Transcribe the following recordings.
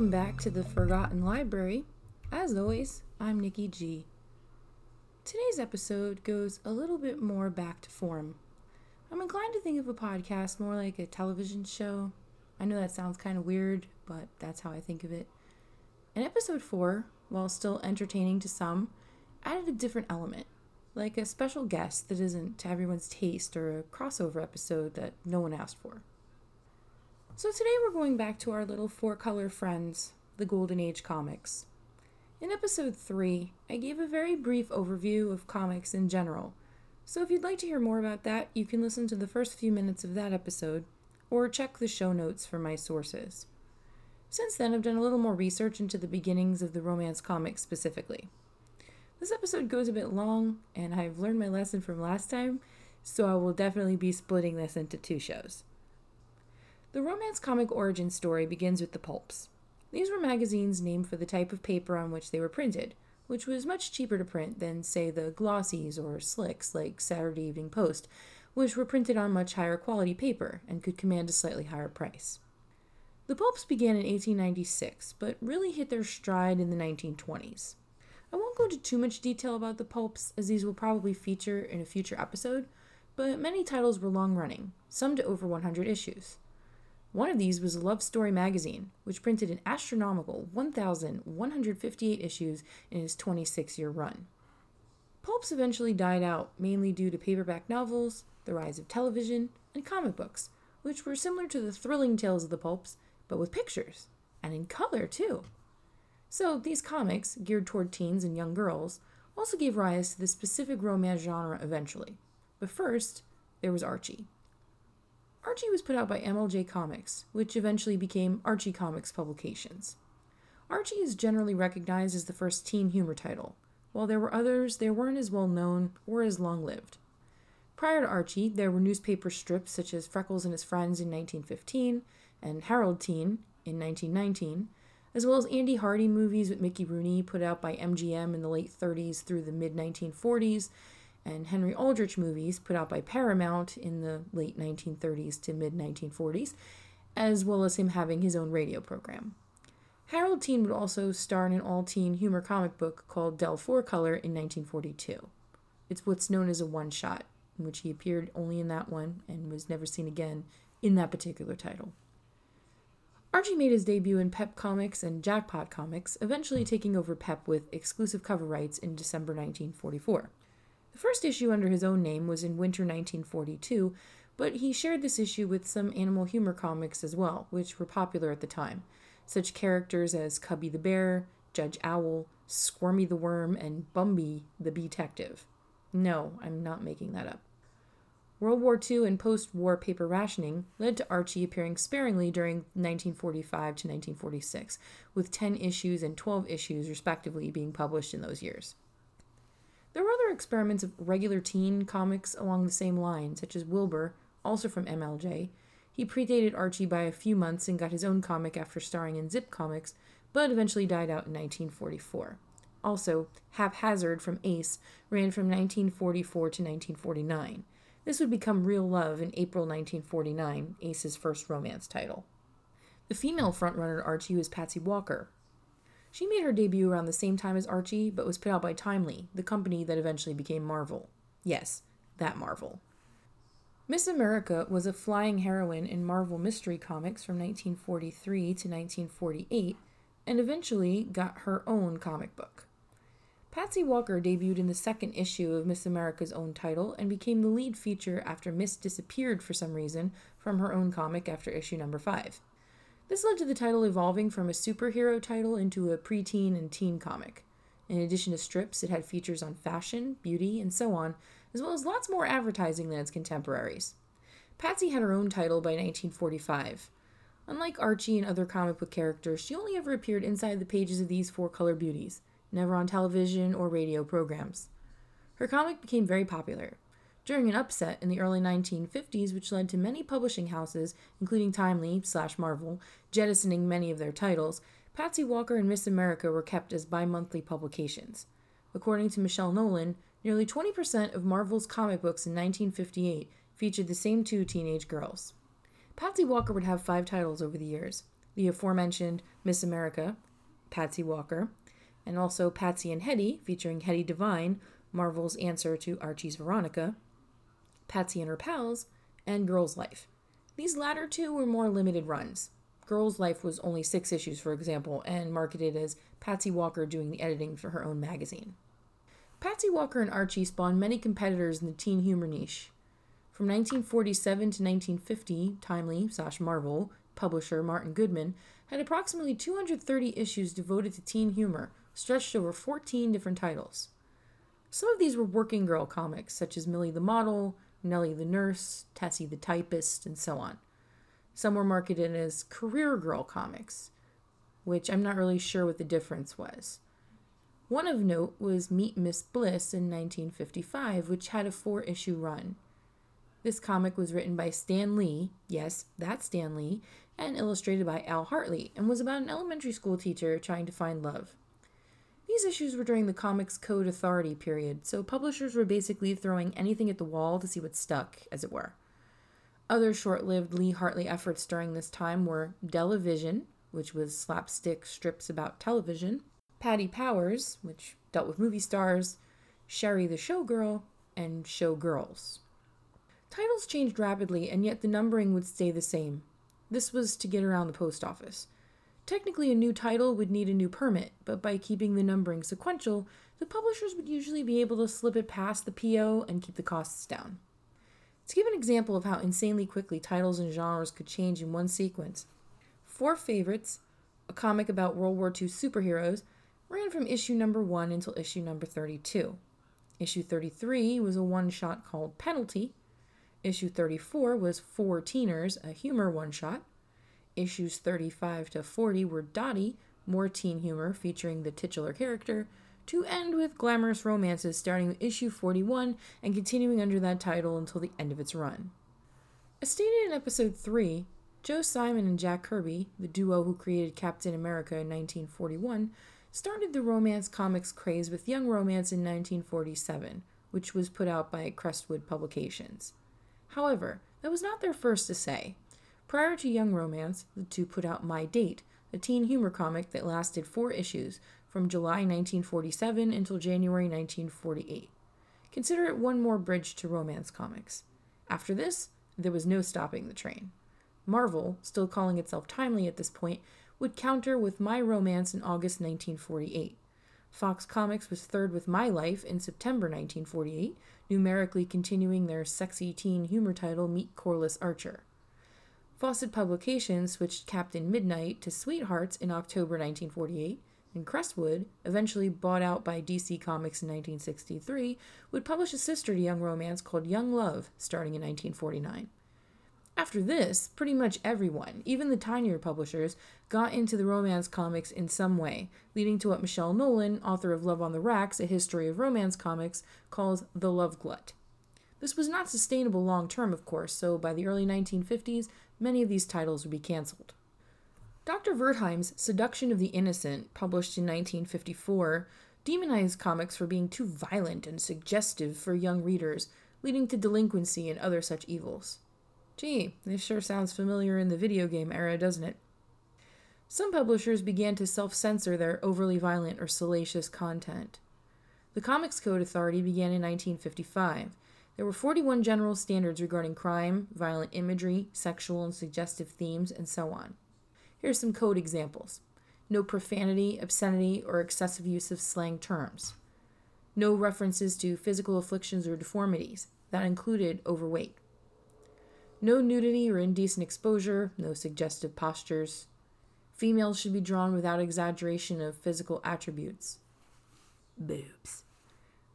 Welcome back to the Forgotten Library. As always, I'm Nikki G. Today's episode goes a little bit more back to form. I'm inclined to think of a podcast more like a television show. I know that sounds kind of weird, but that's how I think of it. And episode 4, while still entertaining to some, added a different element, like a special guest that isn't to everyone's taste or a crossover episode that no one asked for. So today we're going back to our little four color friends, the Golden Age comics. In episode 3, I gave a very brief overview of comics in general. So if you'd like to hear more about that, you can listen to the first few minutes of that episode or check the show notes for my sources. Since then, I've done a little more research into the beginnings of the romance comics specifically. This episode goes a bit long, and I've learned my lesson from last time, so I will definitely be splitting this into two shows. The romance comic origin story begins with the pulps. These were magazines named for the type of paper on which they were printed, which was much cheaper to print than, say, the glossies or slicks like Saturday Evening Post, which were printed on much higher quality paper and could command a slightly higher price. The pulps began in 1896, but really hit their stride in the 1920s. I won't go into too much detail about the pulps, as these will probably feature in a future episode, but many titles were long running, some to over 100 issues. One of these was Love Story magazine, which printed an astronomical 1,158 issues in its 26 year run. Pulps eventually died out, mainly due to paperback novels, the rise of television, and comic books, which were similar to the thrilling tales of the pulps, but with pictures, and in color too. So, these comics, geared toward teens and young girls, also gave rise to the specific romance genre eventually. But first, there was Archie. Archie was put out by MLJ Comics, which eventually became Archie Comics Publications. Archie is generally recognized as the first teen humor title, while there were others, they weren't as well known or as long lived. Prior to Archie, there were newspaper strips such as Freckles and His Friends in 1915 and Harold Teen in 1919, as well as Andy Hardy movies with Mickey Rooney put out by MGM in the late 30s through the mid 1940s, and Henry Aldrich movies put out by Paramount in the late 1930s to mid 1940s, as well as him having his own radio program. Harold Teen would also star in an all teen humor comic book called Dell Four Color in 1942. It's what's known as a one shot, in which he appeared only in that one and was never seen again in that particular title. Archie made his debut in Pep Comics and Jackpot Comics, eventually taking over Pep with exclusive cover rights in December 1944. The first issue under his own name was in winter 1942, but he shared this issue with some animal humor comics as well, which were popular at the time. Such characters as Cubby the Bear, Judge Owl, Squirmy the Worm, and Bumby the Detective. No, I'm not making that up. World War II and post war paper rationing led to Archie appearing sparingly during 1945 to 1946, with 10 issues and 12 issues respectively being published in those years. There were other experiments of regular teen comics along the same line, such as Wilbur, also from MLJ. He predated Archie by a few months and got his own comic after starring in Zip Comics, but eventually died out in 1944. Also, Haphazard from Ace ran from 1944 to 1949. This would become Real Love in April 1949, Ace's first romance title. The female frontrunner Archie was Patsy Walker, she made her debut around the same time as Archie, but was put out by Timely, the company that eventually became Marvel. Yes, that Marvel. Miss America was a flying heroine in Marvel Mystery Comics from 1943 to 1948 and eventually got her own comic book. Patsy Walker debuted in the second issue of Miss America's own title and became the lead feature after Miss disappeared for some reason from her own comic after issue number 5. This led to the title evolving from a superhero title into a preteen and teen comic. In addition to strips, it had features on fashion, beauty, and so on, as well as lots more advertising than its contemporaries. Patsy had her own title by 1945. Unlike Archie and other comic book characters, she only ever appeared inside the pages of these four color beauties, never on television or radio programs. Her comic became very popular during an upset in the early 1950s, which led to many publishing houses, including Timely slash Marvel, jettisoning many of their titles. Patsy Walker and Miss America were kept as bi monthly publications. According to Michelle Nolan, nearly 20% of Marvel's comic books in 1958 featured the same two teenage girls. Patsy Walker would have five titles over the years. the aforementioned Miss America, Patsy Walker, and also Patsy and Hedy, featuring Hedy Devine, Marvel's answer to Archie's Veronica, Patsy and Her Pals, and Girls Life. These latter two were more limited runs. Girls Life was only six issues, for example, and marketed as Patsy Walker doing the editing for her own magazine. Patsy Walker and Archie spawned many competitors in the teen humor niche. From 1947 to 1950, Timely slash Marvel publisher Martin Goodman had approximately 230 issues devoted to teen humor, stretched over 14 different titles. Some of these were working girl comics, such as Millie the Model, Nellie the Nurse, Tessie the Typist, and so on. Some were marketed as career girl comics, which I'm not really sure what the difference was. One of note was Meet Miss Bliss in 1955, which had a four issue run. This comic was written by Stan Lee, yes, that's Stan Lee, and illustrated by Al Hartley, and was about an elementary school teacher trying to find love. These issues were during the Comics Code Authority period, so publishers were basically throwing anything at the wall to see what stuck, as it were. Other short lived Lee Hartley efforts during this time were Della Vision, which was slapstick strips about television, Patty Powers, which dealt with movie stars, Sherry the Showgirl, and Showgirls. Titles changed rapidly, and yet the numbering would stay the same. This was to get around the post office. Technically, a new title would need a new permit, but by keeping the numbering sequential, the publishers would usually be able to slip it past the PO and keep the costs down. To give an example of how insanely quickly titles and genres could change in one sequence, Four Favorites, a comic about World War II superheroes, ran from issue number 1 until issue number 32. Issue 33 was a one shot called Penalty. Issue 34 was Four Teeners, a humor one shot. Issues 35 to 40 were dotty, more teen humor featuring the titular character, to end with glamorous romances starting with issue 41 and continuing under that title until the end of its run. As stated in episode 3, Joe Simon and Jack Kirby, the duo who created Captain America in 1941, started the romance comics craze with Young Romance in 1947, which was put out by Crestwood Publications. However, that was not their first to say. Prior to Young Romance, the two put out My Date, a teen humor comic that lasted four issues from July 1947 until January 1948. Consider it one more bridge to romance comics. After this, there was no stopping the train. Marvel, still calling itself timely at this point, would counter with My Romance in August 1948. Fox Comics was third with My Life in September 1948, numerically continuing their sexy teen humor title Meet Corliss Archer. Fawcett Publications switched Captain Midnight to Sweethearts in October 1948, and Crestwood, eventually bought out by DC Comics in 1963, would publish a sister to Young Romance called Young Love starting in 1949. After this, pretty much everyone, even the tinier publishers, got into the romance comics in some way, leading to what Michelle Nolan, author of Love on the Racks, a history of romance comics, calls the love glut. This was not sustainable long term, of course, so by the early 1950s, many of these titles would be canceled. Dr. Wertham's Seduction of the Innocent, published in 1954, demonized comics for being too violent and suggestive for young readers, leading to delinquency and other such evils. Gee, this sure sounds familiar in the video game era, doesn't it? Some publishers began to self censor their overly violent or salacious content. The Comics Code Authority began in 1955. There were 41 general standards regarding crime, violent imagery, sexual and suggestive themes, and so on. Here are some code examples no profanity, obscenity, or excessive use of slang terms. No references to physical afflictions or deformities. That included overweight. No nudity or indecent exposure, no suggestive postures. Females should be drawn without exaggeration of physical attributes. Boobs.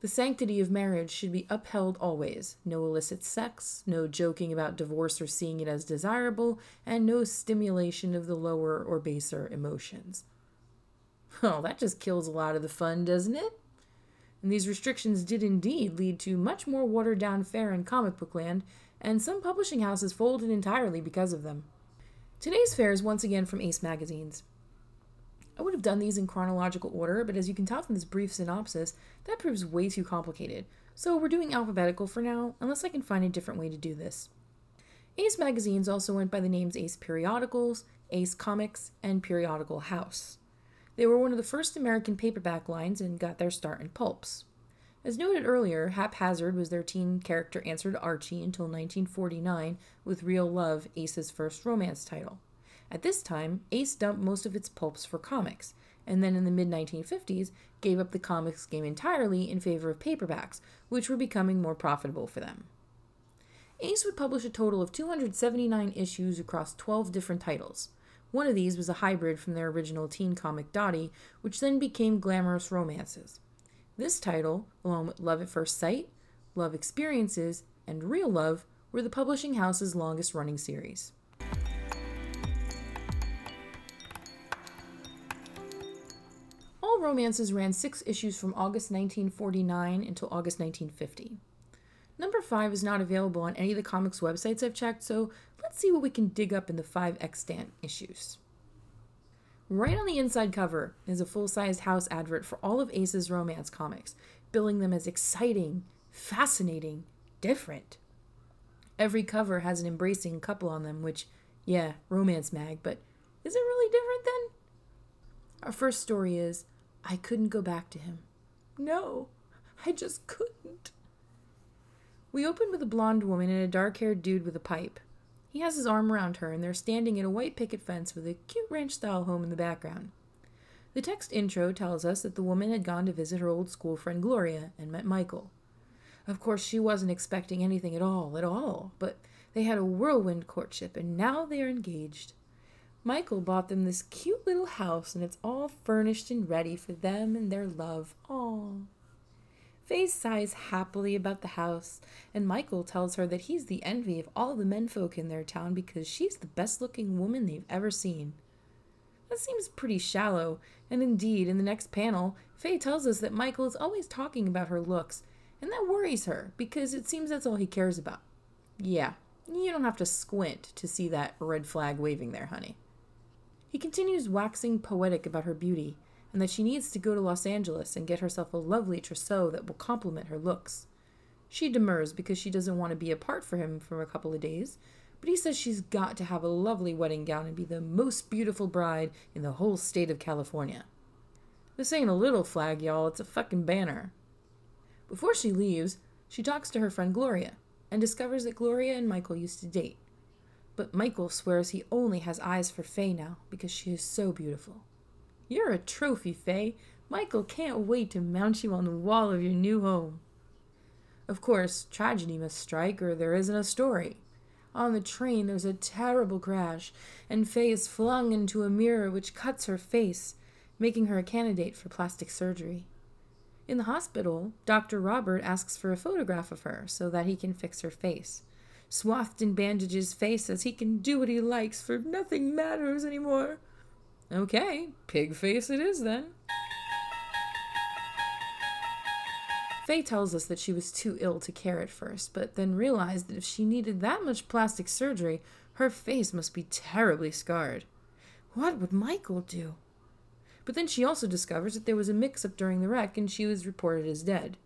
The sanctity of marriage should be upheld always. No illicit sex, no joking about divorce or seeing it as desirable, and no stimulation of the lower or baser emotions. Well, oh, that just kills a lot of the fun, doesn't it? And these restrictions did indeed lead to much more watered down fare in comic book land and some publishing houses folded entirely because of them. Today's fare is once again from Ace Magazines. I would have done these in chronological order, but as you can tell from this brief synopsis, that proves way too complicated, so we're doing alphabetical for now, unless I can find a different way to do this. Ace magazines also went by the names Ace Periodicals, Ace Comics, and Periodical House. They were one of the first American paperback lines and got their start in pulps. As noted earlier, Haphazard was their teen character answer to Archie until 1949 with Real Love, Ace's first romance title. At this time, Ace dumped most of its pulps for comics, and then in the mid 1950s gave up the comics game entirely in favor of paperbacks, which were becoming more profitable for them. Ace would publish a total of 279 issues across 12 different titles. One of these was a hybrid from their original teen comic Dottie, which then became Glamorous Romances. This title, along with Love at First Sight, Love Experiences, and Real Love, were the publishing house's longest running series. Romances ran six issues from August 1949 until August 1950. Number 5 is not available on any of the comics websites I've checked, so let's see what we can dig up in the 5 extant issues. Right on the inside cover is a full sized house advert for all of Ace's romance comics, billing them as exciting, fascinating, different. Every cover has an embracing couple on them, which, yeah, romance mag, but is it really different then? Our first story is I couldn't go back to him. No, I just couldn't. We open with a blonde woman and a dark haired dude with a pipe. He has his arm around her, and they're standing in a white picket fence with a cute ranch style home in the background. The text intro tells us that the woman had gone to visit her old school friend Gloria and met Michael. Of course, she wasn't expecting anything at all, at all, but they had a whirlwind courtship, and now they are engaged. Michael bought them this cute little house, and it's all furnished and ready for them and their love. Aww. Faye sighs happily about the house, and Michael tells her that he's the envy of all the menfolk in their town because she's the best looking woman they've ever seen. That seems pretty shallow, and indeed, in the next panel, Faye tells us that Michael is always talking about her looks, and that worries her because it seems that's all he cares about. Yeah, you don't have to squint to see that red flag waving there, honey. He continues waxing poetic about her beauty and that she needs to go to Los Angeles and get herself a lovely trousseau that will complement her looks. She demurs because she doesn't want to be apart from him for a couple of days, but he says she's got to have a lovely wedding gown and be the most beautiful bride in the whole state of California. This ain't a little flag, y'all, it's a fucking banner. Before she leaves, she talks to her friend Gloria and discovers that Gloria and Michael used to date. But Michael swears he only has eyes for Faye now because she is so beautiful. You're a trophy, Faye. Michael can't wait to mount you on the wall of your new home. Of course, tragedy must strike, or there isn't a story. On the train, there's a terrible crash, and Faye is flung into a mirror which cuts her face, making her a candidate for plastic surgery. In the hospital, Dr. Robert asks for a photograph of her so that he can fix her face. Swathed in bandages, face as he can do what he likes, for nothing matters anymore. Okay, pig face it is then. Faye tells us that she was too ill to care at first, but then realized that if she needed that much plastic surgery, her face must be terribly scarred. What would Michael do? But then she also discovers that there was a mix up during the wreck and she was reported as dead.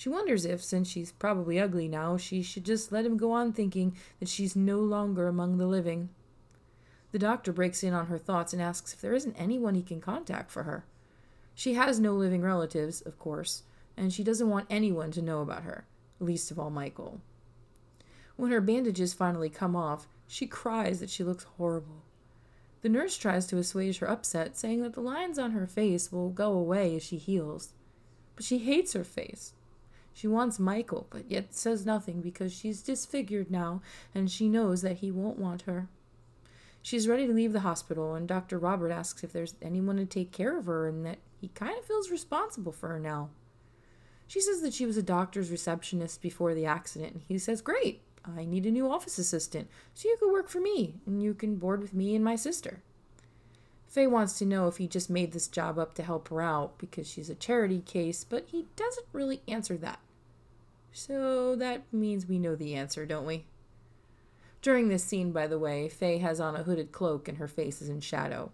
She wonders if, since she's probably ugly now, she should just let him go on thinking that she's no longer among the living. The doctor breaks in on her thoughts and asks if there isn't anyone he can contact for her. She has no living relatives, of course, and she doesn't want anyone to know about her, least of all Michael. When her bandages finally come off, she cries that she looks horrible. The nurse tries to assuage her upset, saying that the lines on her face will go away as she heals. But she hates her face. She wants Michael, but yet says nothing because she's disfigured now and she knows that he won't want her. She's ready to leave the hospital, and Dr. Robert asks if there's anyone to take care of her and that he kind of feels responsible for her now. She says that she was a doctor's receptionist before the accident, and he says, Great, I need a new office assistant, so you could work for me, and you can board with me and my sister. Faye wants to know if he just made this job up to help her out because she's a charity case, but he doesn't really answer that. So that means we know the answer, don't we? During this scene, by the way, Faye has on a hooded cloak and her face is in shadow.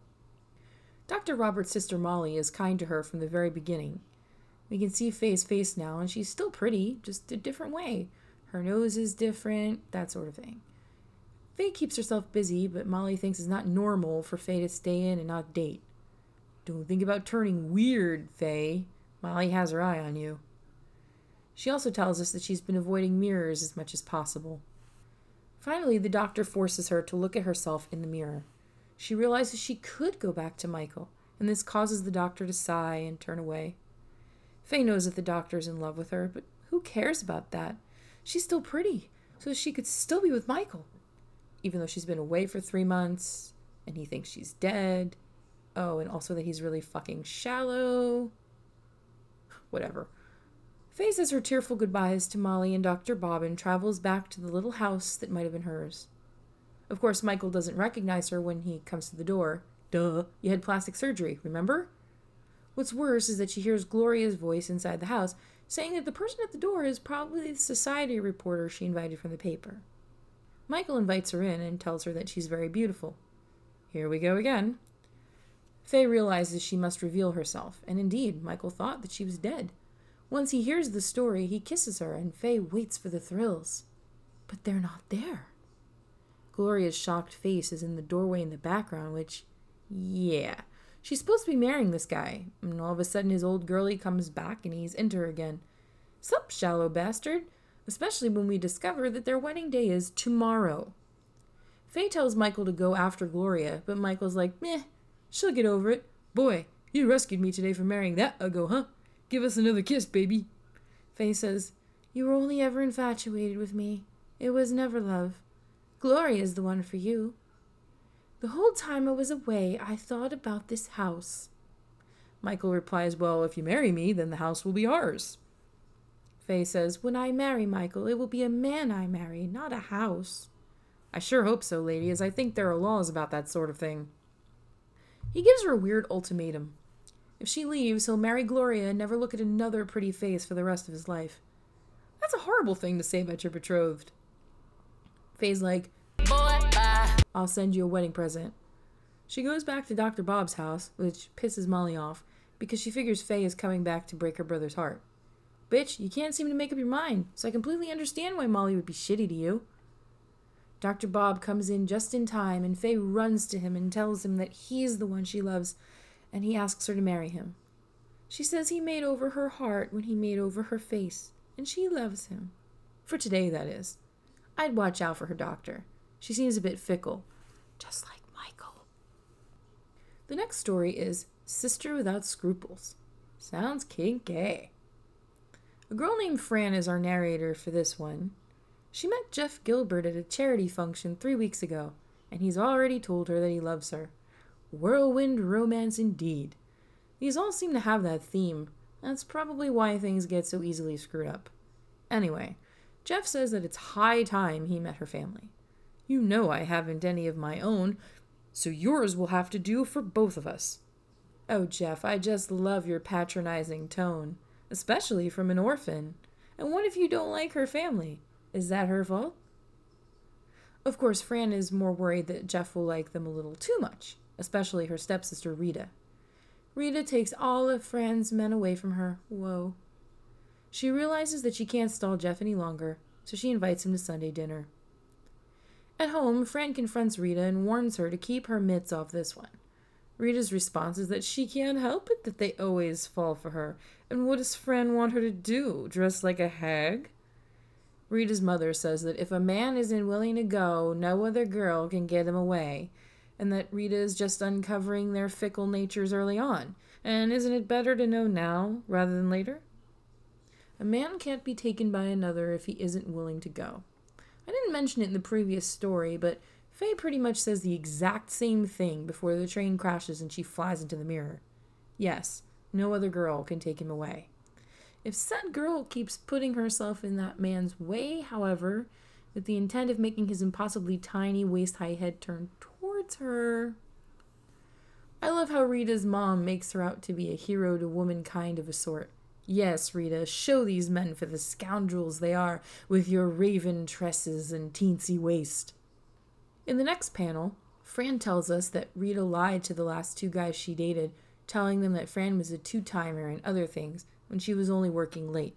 Dr. Robert's sister Molly is kind to her from the very beginning. We can see Faye's face now, and she's still pretty, just a different way. Her nose is different, that sort of thing. Faye keeps herself busy, but Molly thinks it's not normal for Faye to stay in and not date. Don't think about turning weird, Faye. Molly has her eye on you. She also tells us that she's been avoiding mirrors as much as possible. Finally, the doctor forces her to look at herself in the mirror. She realizes she could go back to Michael, and this causes the doctor to sigh and turn away. Faye knows that the doctor is in love with her, but who cares about that? She's still pretty, so she could still be with Michael even though she's been away for three months and he thinks she's dead. Oh, and also that he's really fucking shallow. Whatever. Faye says her tearful goodbyes to Molly and Dr. Bob and travels back to the little house that might have been hers. Of course, Michael doesn't recognize her when he comes to the door. Duh, you had plastic surgery, remember? What's worse is that she hears Gloria's voice inside the house saying that the person at the door is probably the society reporter she invited from the paper. Michael invites her in and tells her that she's very beautiful. Here we go again. Faye realizes she must reveal herself, and indeed, Michael thought that she was dead. Once he hears the story, he kisses her, and Faye waits for the thrills. But they're not there. Gloria's shocked face is in the doorway in the background, which, yeah, she's supposed to be marrying this guy. And all of a sudden, his old girlie comes back and he's into her again. Sup, shallow bastard? Especially when we discover that their wedding day is tomorrow. Faye tells Michael to go after Gloria, but Michael's like, meh, she'll get over it. Boy, you rescued me today from marrying that uggo, huh? Give us another kiss, baby. Faye says, You were only ever infatuated with me. It was never love. Gloria's the one for you. The whole time I was away, I thought about this house. Michael replies, Well, if you marry me, then the house will be ours. Faye says, When I marry Michael, it will be a man I marry, not a house. I sure hope so, lady, as I think there are laws about that sort of thing. He gives her a weird ultimatum. If she leaves, he'll marry Gloria and never look at another pretty face for the rest of his life. That's a horrible thing to say about your betrothed. Faye's like, Boy. I'll send you a wedding present. She goes back to Dr. Bob's house, which pisses Molly off, because she figures Faye is coming back to break her brother's heart. Bitch, you can't seem to make up your mind, so I completely understand why Molly would be shitty to you. Dr. Bob comes in just in time, and Faye runs to him and tells him that he's the one she loves, and he asks her to marry him. She says he made over her heart when he made over her face, and she loves him. For today, that is. I'd watch out for her doctor. She seems a bit fickle, just like Michael. The next story is Sister Without Scruples. Sounds kinky. A girl named Fran is our narrator for this one. She met Jeff Gilbert at a charity function three weeks ago, and he's already told her that he loves her. Whirlwind romance indeed. These all seem to have that theme. That's probably why things get so easily screwed up. Anyway, Jeff says that it's high time he met her family. You know I haven't any of my own, so yours will have to do for both of us. Oh, Jeff, I just love your patronizing tone especially from an orphan. And what if you don't like her family? Is that her fault? Of course, Fran is more worried that Jeff will like them a little too much, especially her stepsister Rita. Rita takes all of Fran's men away from her. Whoa. She realizes that she can't stall Jeff any longer, so she invites him to Sunday dinner. At home, Fran confronts Rita and warns her to keep her mitts off this one. Rita's response is that she can't help it that they always fall for her. And what does Fran want her to do? Dress like a hag? Rita's mother says that if a man isn't willing to go, no other girl can get him away, and that Rita is just uncovering their fickle natures early on. And isn't it better to know now rather than later? A man can't be taken by another if he isn't willing to go. I didn't mention it in the previous story, but Faye pretty much says the exact same thing before the train crashes and she flies into the mirror. Yes, no other girl can take him away. If said girl keeps putting herself in that man's way, however, with the intent of making his impossibly tiny waist high head turn towards her. I love how Rita's mom makes her out to be a hero to womankind of a sort. Yes, Rita, show these men for the scoundrels they are, with your raven tresses and teensy waist. In the next panel, Fran tells us that Rita lied to the last two guys she dated, telling them that Fran was a two timer and other things when she was only working late.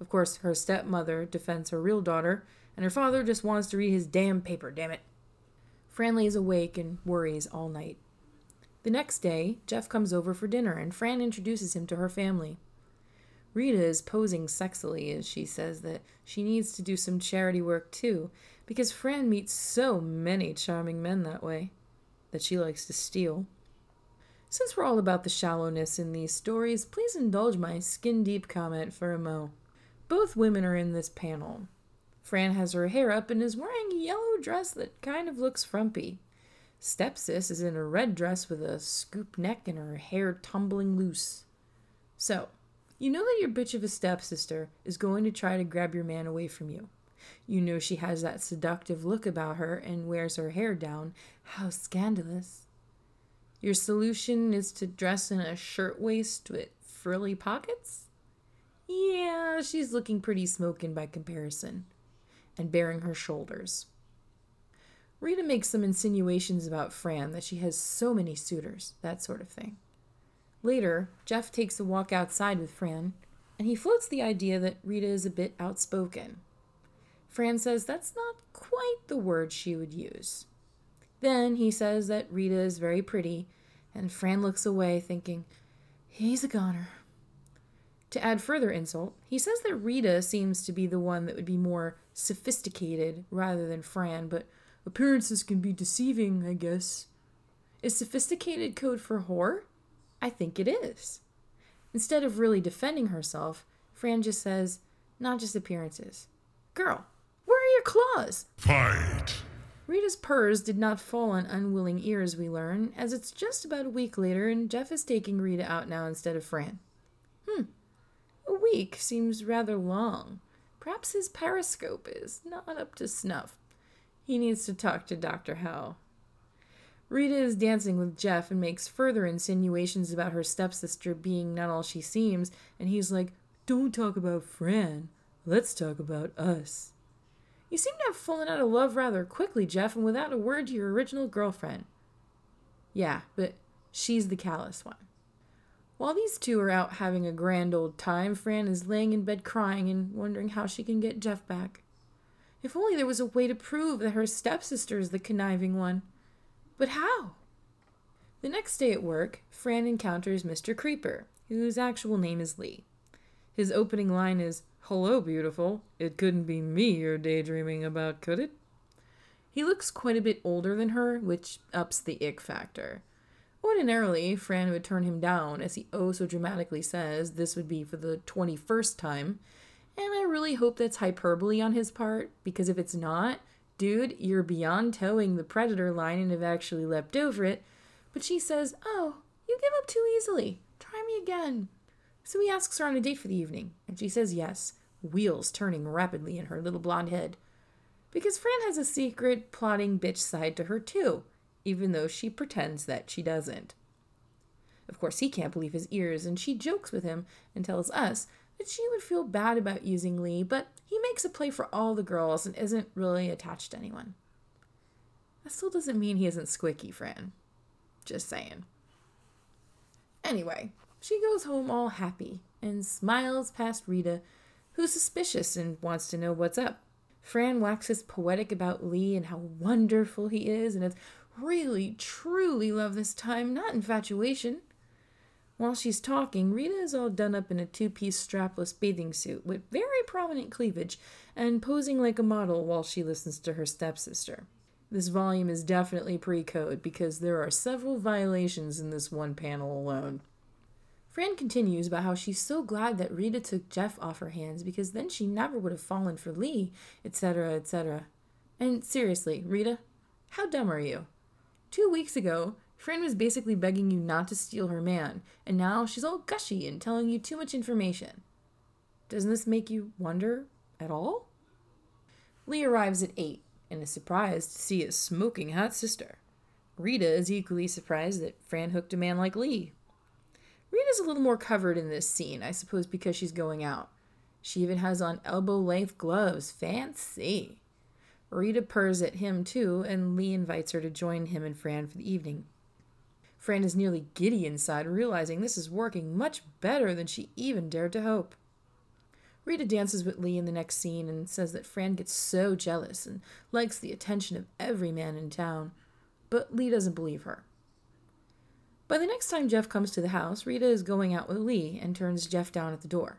Of course, her stepmother defends her real daughter, and her father just wants to read his damn paper, damn it. Fran lays awake and worries all night. The next day, Jeff comes over for dinner and Fran introduces him to her family. Rita is posing sexily as she says that she needs to do some charity work too, because Fran meets so many charming men that way that she likes to steal. Since we're all about the shallowness in these stories, please indulge my skin deep comment for a mo. Both women are in this panel. Fran has her hair up and is wearing a yellow dress that kind of looks frumpy. Stepsis is in a red dress with a scoop neck and her hair tumbling loose. So, you know that your bitch of a stepsister is going to try to grab your man away from you. You know she has that seductive look about her and wears her hair down. How scandalous. Your solution is to dress in a shirtwaist with frilly pockets? Yeah, she's looking pretty smoking by comparison, and baring her shoulders. Rita makes some insinuations about Fran that she has so many suitors, that sort of thing. Later, Jeff takes a walk outside with Fran, and he floats the idea that Rita is a bit outspoken. Fran says that's not quite the word she would use. Then he says that Rita is very pretty, and Fran looks away, thinking, he's a goner. To add further insult, he says that Rita seems to be the one that would be more sophisticated rather than Fran, but appearances can be deceiving, I guess. Is sophisticated code for whore? I think it is. Instead of really defending herself, Fran just says, not just appearances. Girl, claws? Fight! Rita's purrs did not fall on unwilling ears, we learn, as it's just about a week later and Jeff is taking Rita out now instead of Fran. Hmm. A week seems rather long. Perhaps his periscope is not up to snuff. He needs to talk to Dr. Howe. Rita is dancing with Jeff and makes further insinuations about her stepsister being not all she seems, and he's like, Don't talk about Fran. Let's talk about us. You seem to have fallen out of love rather quickly, Jeff, and without a word to your original girlfriend. Yeah, but she's the callous one. While these two are out having a grand old time, Fran is laying in bed crying and wondering how she can get Jeff back. If only there was a way to prove that her stepsister is the conniving one. But how? The next day at work, Fran encounters Mr. Creeper, whose actual name is Lee. His opening line is, Hello, beautiful. It couldn't be me you're daydreaming about, could it? He looks quite a bit older than her, which ups the ick factor. Ordinarily, Fran would turn him down, as he oh so dramatically says this would be for the 21st time. And I really hope that's hyperbole on his part, because if it's not, dude, you're beyond towing the predator line and have actually leapt over it. But she says, Oh, you give up too easily. Try me again. So he asks her on a date for the evening, and she says yes, wheels turning rapidly in her little blonde head. Because Fran has a secret, plotting bitch side to her, too, even though she pretends that she doesn't. Of course, he can't believe his ears, and she jokes with him and tells us that she would feel bad about using Lee, but he makes a play for all the girls and isn't really attached to anyone. That still doesn't mean he isn't squicky, Fran. Just saying. Anyway, she goes home all happy and smiles past Rita, who's suspicious and wants to know what's up. Fran waxes poetic about Lee and how wonderful he is, and it's really, truly love this time, not infatuation. While she's talking, Rita is all done up in a two piece strapless bathing suit with very prominent cleavage and posing like a model while she listens to her stepsister. This volume is definitely pre code because there are several violations in this one panel alone. Fran continues about how she's so glad that Rita took Jeff off her hands because then she never would have fallen for Lee, etc., etc. And seriously, Rita, how dumb are you? Two weeks ago, Fran was basically begging you not to steal her man, and now she's all gushy and telling you too much information. Doesn't this make you wonder at all? Lee arrives at 8 and is surprised to see his smoking hot sister. Rita is equally surprised that Fran hooked a man like Lee. Rita's a little more covered in this scene, I suppose because she's going out. She even has on elbow length gloves. Fancy. Rita purrs at him too, and Lee invites her to join him and Fran for the evening. Fran is nearly giddy inside, realizing this is working much better than she even dared to hope. Rita dances with Lee in the next scene and says that Fran gets so jealous and likes the attention of every man in town. but Lee doesn't believe her. By the next time Jeff comes to the house, Rita is going out with Lee and turns Jeff down at the door.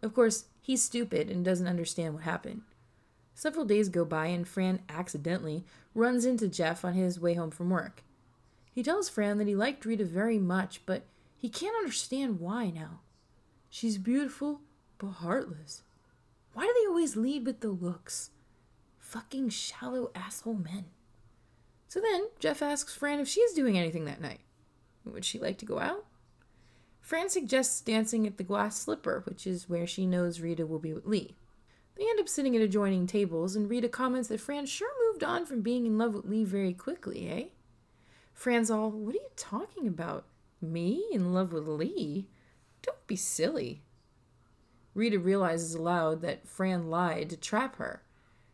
Of course, he's stupid and doesn't understand what happened. Several days go by and Fran accidentally runs into Jeff on his way home from work. He tells Fran that he liked Rita very much, but he can't understand why now. She's beautiful, but heartless. Why do they always lead with the looks? Fucking shallow asshole men. So then, Jeff asks Fran if she's doing anything that night. Would she like to go out? Fran suggests dancing at the glass slipper, which is where she knows Rita will be with Lee. They end up sitting at adjoining tables, and Rita comments that Fran sure moved on from being in love with Lee very quickly, eh? Fran's all, What are you talking about? Me in love with Lee? Don't be silly. Rita realizes aloud that Fran lied to trap her.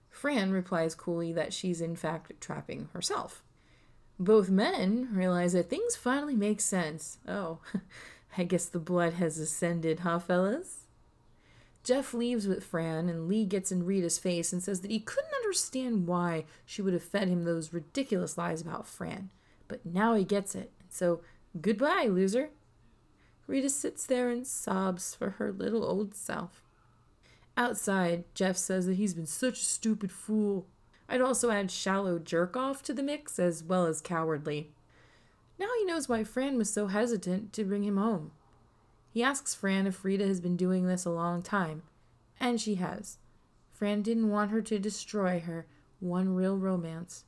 Fran replies coolly that she's in fact trapping herself. Both men realize that things finally make sense. Oh, I guess the blood has ascended, huh, fellas? Jeff leaves with Fran, and Lee gets in Rita's face and says that he couldn't understand why she would have fed him those ridiculous lies about Fran. But now he gets it. So, goodbye, loser. Rita sits there and sobs for her little old self. Outside, Jeff says that he's been such a stupid fool. I'd also add shallow jerk off to the mix as well as cowardly. Now he knows why Fran was so hesitant to bring him home. He asks Fran if Rita has been doing this a long time, and she has. Fran didn't want her to destroy her one real romance.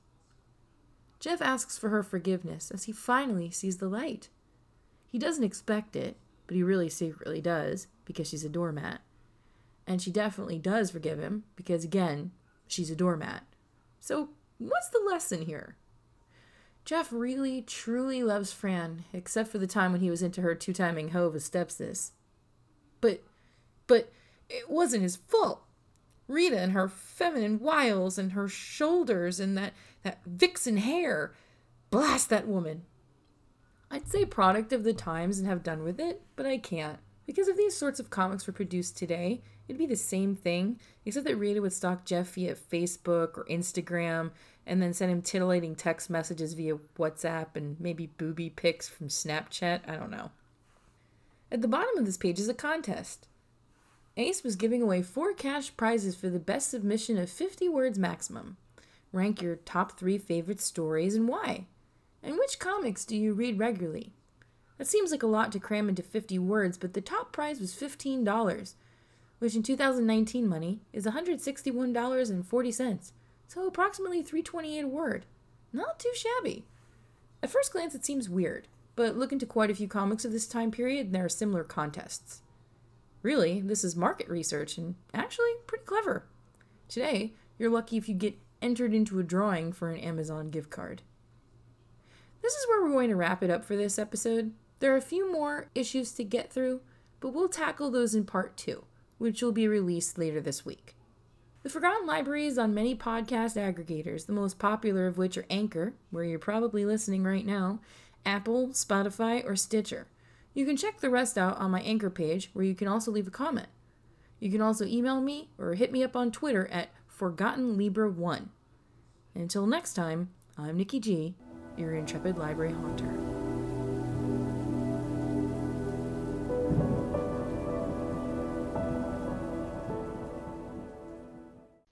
Jeff asks for her forgiveness as he finally sees the light. He doesn't expect it, but he really secretly does because she's a doormat. And she definitely does forgive him because, again, she's a doormat. So, what's the lesson here? Jeff really, truly loves Fran, except for the time when he was into her two timing hoe of a stepsis. But, but, it wasn't his fault. Rita and her feminine wiles and her shoulders and that, that vixen hair. Blast that woman. I'd say product of the times and have done with it, but I can't. Because if these sorts of comics were produced today, it'd be the same thing, except that Rita would stalk Jeff via Facebook or Instagram and then send him titillating text messages via WhatsApp and maybe booby pics from Snapchat. I don't know. At the bottom of this page is a contest. Ace was giving away four cash prizes for the best submission of 50 words maximum. Rank your top three favorite stories and why. And which comics do you read regularly? That seems like a lot to cram into 50 words, but the top prize was $15, which in 2019 money is $161.40, so approximately 328 a word. Not too shabby. At first glance it seems weird, but look into quite a few comics of this time period and there are similar contests. Really, this is market research and actually pretty clever. Today, you're lucky if you get entered into a drawing for an Amazon gift card. This is where we're going to wrap it up for this episode. There are a few more issues to get through, but we'll tackle those in part two, which will be released later this week. The Forgotten Library is on many podcast aggregators, the most popular of which are Anchor, where you're probably listening right now, Apple, Spotify, or Stitcher. You can check the rest out on my Anchor page, where you can also leave a comment. You can also email me or hit me up on Twitter at ForgottenLibra1. Until next time, I'm Nikki G, your intrepid library haunter.